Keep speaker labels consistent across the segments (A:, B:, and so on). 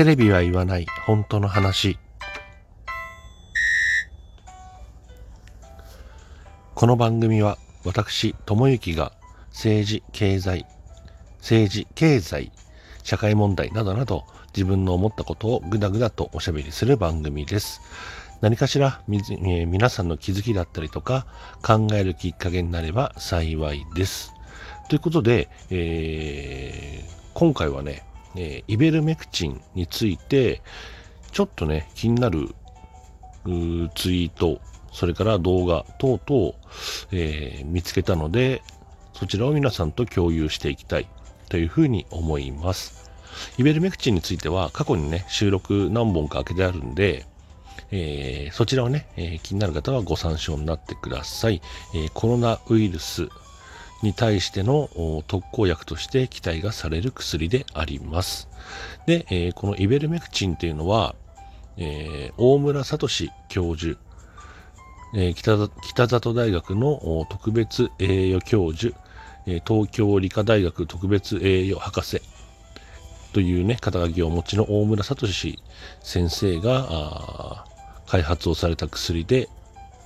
A: テレビは言わない本当の話。この番組は私、ともゆきが政治、経済、政治、経済、社会問題などなど自分の思ったことをぐだぐだとおしゃべりする番組です。何かしらえ皆さんの気づきだったりとか考えるきっかけになれば幸いです。ということで、えー、今回はね、え、イベルメクチンについて、ちょっとね、気になるツイート、それから動画等々、えー、見つけたので、そちらを皆さんと共有していきたいというふうに思います。イベルメクチンについては過去にね、収録何本か開けてあるんで、えー、そちらをね、えー、気になる方はご参照になってください。え、コロナウイルスに対しての特効薬として期待がされる薬であります。で、えー、このイベルメクチンというのは、えー、大村聡教授、えー、北北里大学の特別栄誉教授、え東京理科大学特別栄誉博士というね、肩書きをお持ちの大村聡先生が開発をされた薬で、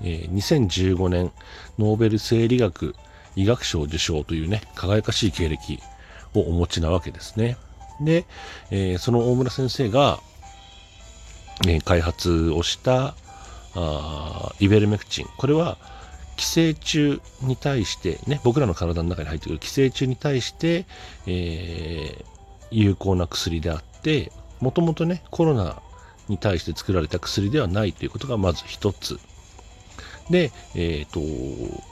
A: え2015年ノーベル生理学医学賞受賞というね、輝かしい経歴をお持ちなわけですね。で、えー、その大村先生が、えー、開発をしたあイベルメクチン。これは寄生虫に対してね、僕らの体の中に入ってくる寄生虫に対して、えー、有効な薬であって、もともとね、コロナに対して作られた薬ではないということがまず一つ。で、えっ、ー、と、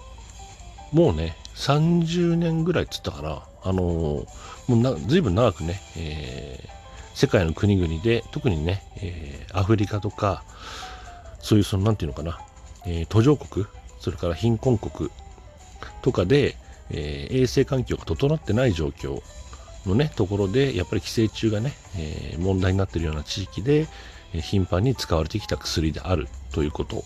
A: もうね、30年ぐらいっつったかな、あのー、もうな随分長くね、えー、世界の国々で、特にね、えー、アフリカとか、そういうその、なんていうのかな、えー、途上国、それから貧困国とかで、え、衛生環境が整ってない状況のね、ところで、やっぱり寄生虫がね、え、問題になってるような地域で、え、頻繁に使われてきた薬であるということ。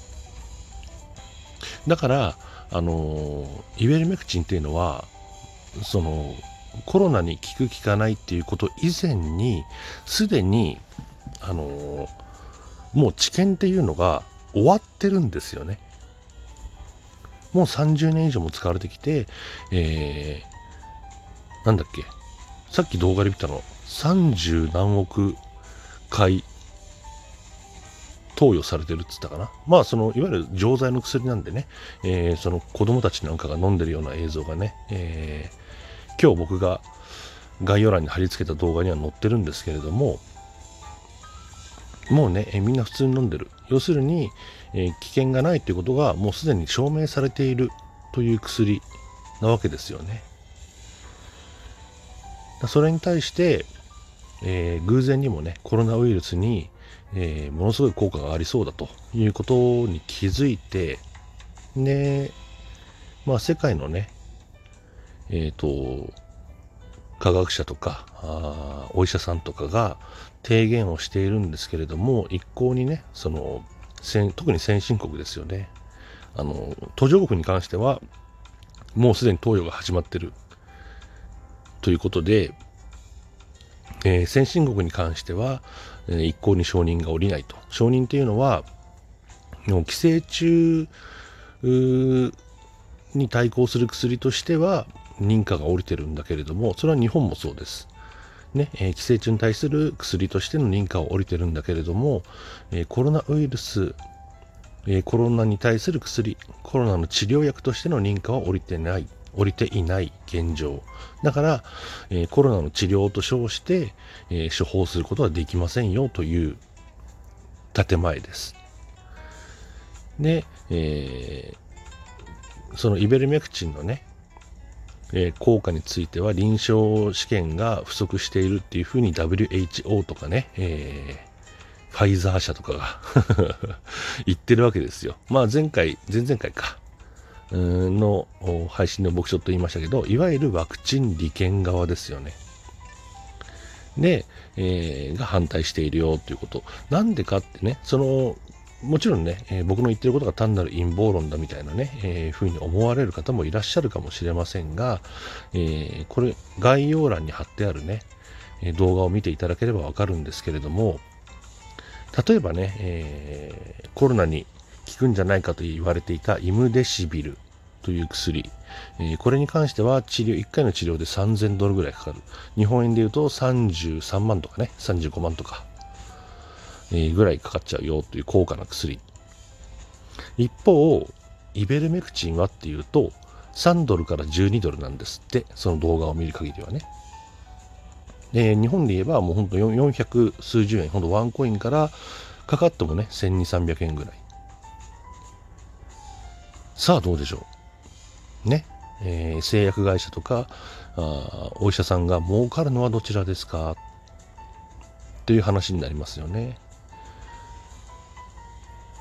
A: だから、あのイベルメクチンっていうのはそのコロナに効く効かないっていうこと以前にすでにあのもう治験っていうのが終わってるんですよね。もう30年以上も使われてきて、えー、なんだっけさっき動画で見たの30何億回投与されてるっつったかな。まあ、その、いわゆる錠剤の薬なんでね、えー、その子供たちなんかが飲んでるような映像がね、えー、今日僕が概要欄に貼り付けた動画には載ってるんですけれども、もうね、えー、みんな普通に飲んでる。要するに、え危険がないということがもうすでに証明されているという薬なわけですよね。それに対して、え偶然にもね、コロナウイルスにえー、ものすごい効果がありそうだということに気づいて、で、まあ世界のね、えっ、ー、と、科学者とか、お医者さんとかが提言をしているんですけれども、一向にね、その、特に先進国ですよね。あの、途上国に関しては、もうすでに投与が始まってるということで、えー、先進国に関しては、え、一向に承認が下りないと。承認っていうのは、もう寄生虫に対抗する薬としては認可が下りてるんだけれども、それは日本もそうです。ね、えー、寄生虫に対する薬としての認可は下りてるんだけれども、えー、コロナウイルス、えー、コロナに対する薬、コロナの治療薬としての認可は下りてない。降りていない現状。だから、えー、コロナの治療と称して、えー、処方することはできませんよという建前です。で、えー、そのイベルメクチンのね、えー、効果については臨床試験が不足しているっていうふうに WHO とかね、えー、ファイザー社とかが 言ってるわけですよ。まあ前回、前々回か。の配信の僕ちょっと言いましたけど、いわゆるワクチン利権側ですよね。で、えー、が反対しているよということ。なんでかってね、その、もちろんね、えー、僕の言ってることが単なる陰謀論だみたいなね、えー、ふうに思われる方もいらっしゃるかもしれませんが、えー、これ、概要欄に貼ってあるね、え動画を見ていただければわかるんですけれども、例えばね、え、コロナに効くんじゃないかと言われていたイムデシビルという薬、え、これに関しては治療、1回の治療で3000ドルぐらいかかる。日本円で言うと33万とかね、35万とか、えー、ぐらいかかっちゃうよという高価な薬。一方、イベルメクチンはっていうと、3ドルから12ドルなんですって、その動画を見る限りはね。で、日本で言えばもうほんと400数十円、ほんとワンコインからかかってもね、1200、300円ぐらい。さあどうでしょう。ね。えー、製薬会社とかあお医者さんが儲かるのはどちらですか？という話になりますよね。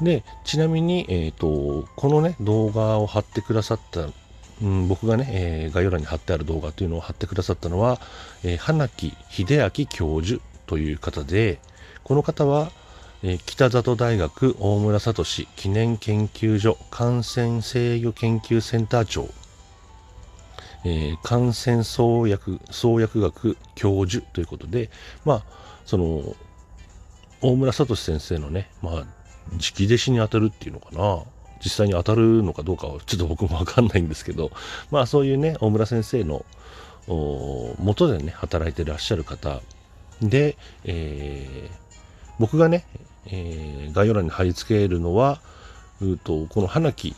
A: で、ちなみに、えっ、ー、と、このね、動画を貼ってくださったうん、僕がね、えー、概要欄に貼ってある動画というのを貼ってくださったのは、えー、花木秀明教授という方で、この方は、え、北里大学大村聡記念研究所感染制御研究センター長、えー、感染創薬創薬学教授ということで、まあ、その、大村聡先生のね、まあ、直弟子に当たるっていうのかな。実際に当たるのかどうかはちょっと僕もわかんないんですけど、まあそういうね、大村先生の元でね、働いてらっしゃる方で、えー、僕がね、えー、概要欄に貼り付けるのは、うとこの花木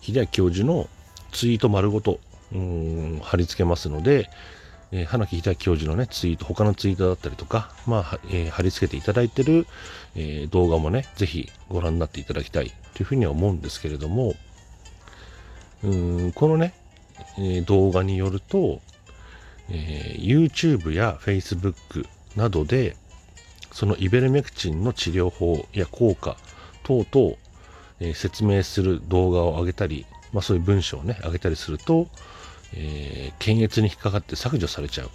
A: 秀明教授のツイート丸ごとうん貼り付けますので、えー、花木秀明教授のね、ツイート、他のツイートだったりとか、まあ、えー、貼り付けていただいてる、えー、動画もね、ぜひご覧になっていただきたいというふうには思うんですけれども、うんこのね、え動画によると、え YouTube や Facebook などで、そのイベルメクチンの治療法や効果等々、え説明する動画を上げたり、まあそういう文章をね、上げたりすると、えー、検閲に引っかかって削除されちゃうっ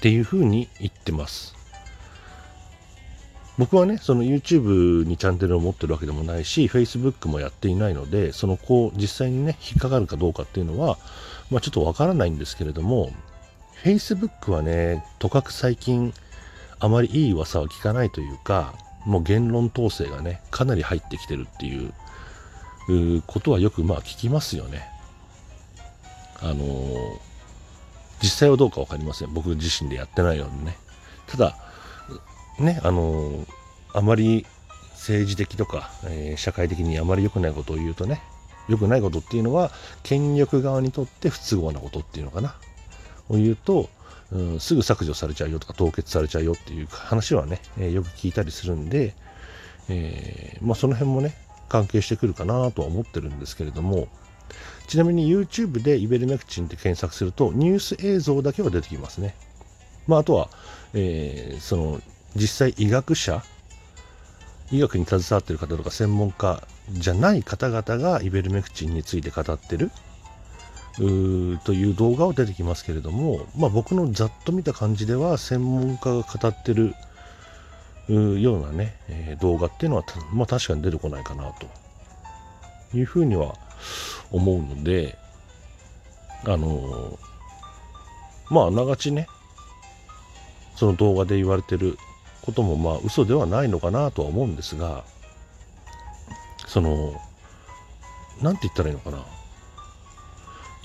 A: ていうふうに言ってます。僕はね、その YouTube にチャンネルを持ってるわけでもないし、Facebook もやっていないので、そのこう、実際にね、引っかかるかどうかっていうのは、まあちょっとわからないんですけれども、Facebook はね、とかく最近、あまりいい噂は聞かないというか、もう言論統制がね、かなり入ってきてるっていうことはよくまあ聞きますよね。あのー、実際はどうか分かりません。僕自身でやってないのでね。ただ、ね、あのー、あまり政治的とか、えー、社会的にあまり良くないことを言うとね、良くないことっていうのは、権力側にとって不都合なことっていうのかな。を言うと、うん、すぐ削除されちゃうよとか凍結されちゃうよっていう話はね、えー、よく聞いたりするんで、えー、まあ、その辺もね、関係してくるかなとは思ってるんですけれども、ちなみに YouTube でイベルメクチンって検索するとニュース映像だけは出てきますね。まあ、あとは、えー、その実際医学者医学に携わってる方とか専門家じゃない方々がイベルメクチンについて語ってるという動画を出てきますけれども、まあ、僕のざっと見た感じでは専門家が語ってるようなね、えー、動画っていうのは、まあ、確かに出てこないかなというふうには思うので、あのまあ、あながちね、その動画で言われてることも、まあ、嘘ではないのかなとは思うんですが、その、なんて言ったらいいのかな。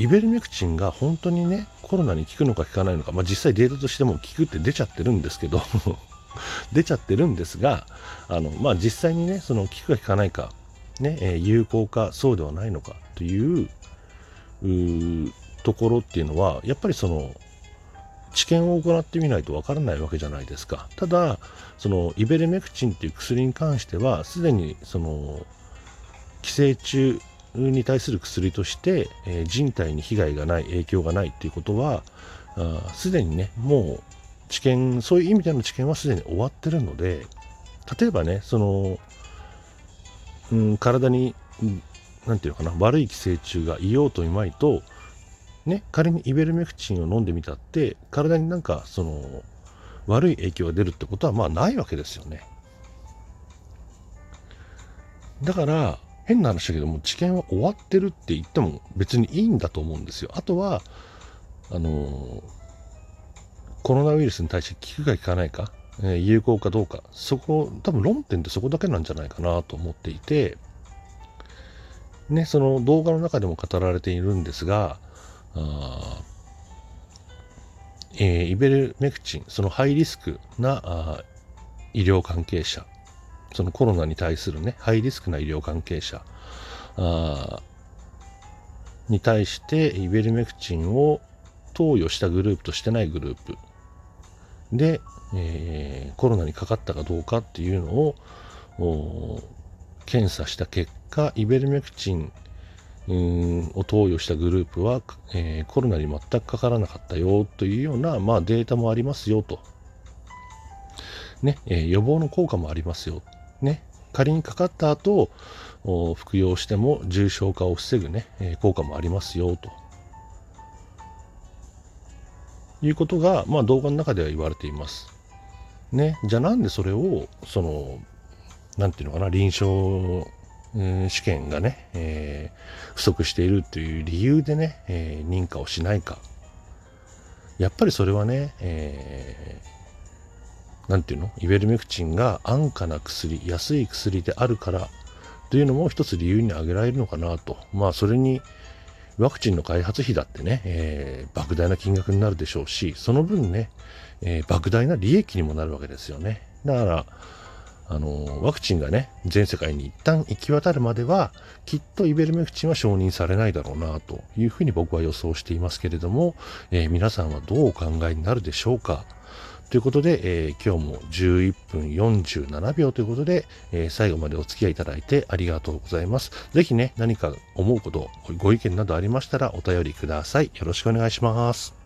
A: イベルメクチンが本当にね、コロナに効くのか効かないのか、まあ、実際データとしても効くって出ちゃってるんですけど 出ちゃってるんですが、あの、まあ、実際にね、その効くか効かないか、ね、え、有効かそうではないのかというところっていうのはやっぱりその治験を行ってみないとわからないわけじゃないですか。ただそのイベルメクチンっていう薬に関してはすでにその寄生虫に対する薬として、えー、人体に被害がない影響がないっていうことはすでにねもう治験そういう意味での治験はすでに終わってるので例えばねそのうん、体に、なん。ていうかな、悪い寄生虫がいようといまいと、ね、仮にイベルメクチンを飲ん。でみたって、体になん。か、その、悪い影響が出るってことは、まあないわけですよね。だから、変な話だけども、治験は終わってるって言っても別にいいんだと思うんですよ。あとは、あのコロナウイルスに対して効くか効かないか、えー、有効かどうか、そこ、多分論点ってそこだけなんじゃないかなと思っていて、ね、その動画の中でも語られているんですが、あえー、イベルメクチン、そのハイリスクなあ医療関係者、そのコロナに対するね、ハイリスクな医療関係者に対して、イベルメクチンを投与したグループとしてないグループで、えー、コロナにかかったかどうかっていうのを検査した結果、イベルメクチンを投与したグループは、えー、コロナに全くかからなかったよというような、まあ、データもありますよと。ね、えー、予防の効果もありますよ。ね、仮にかかった後、服用しても重症化を防ぐね、え、効果もありますよと。いうことが、まあ、動画の中では言われています。ね、じゃあなんでそれを、その、なんていうのかな、臨床、試験がね、えー、不足しているという理由でね、えー、認可をしないか。やっぱりそれはね、えー、なんていうの？イベルメクチンが安価な薬、安い薬であるからというのも一つ理由に挙げられるのかなと。まあ、それに、ワクチンの開発費だってね、えー、莫大な金額になるでしょうし、その分ね、えー、莫大な利益にもなるわけですよね。だから、あのワクチンがね、全世界に一旦行き渡るまでは、きっとイベルメクチンは承認されないだろうな、というふうに僕は予想していますけれども、えー、皆さんはどうお考えになるでしょうか？ということで、えー、今日も11分47秒ということで、えー、最後までお付き合いいただいてありがとうございます。ぜひね、何か思うこと、ご意見などありましたらお便りください。よろしくお願いします。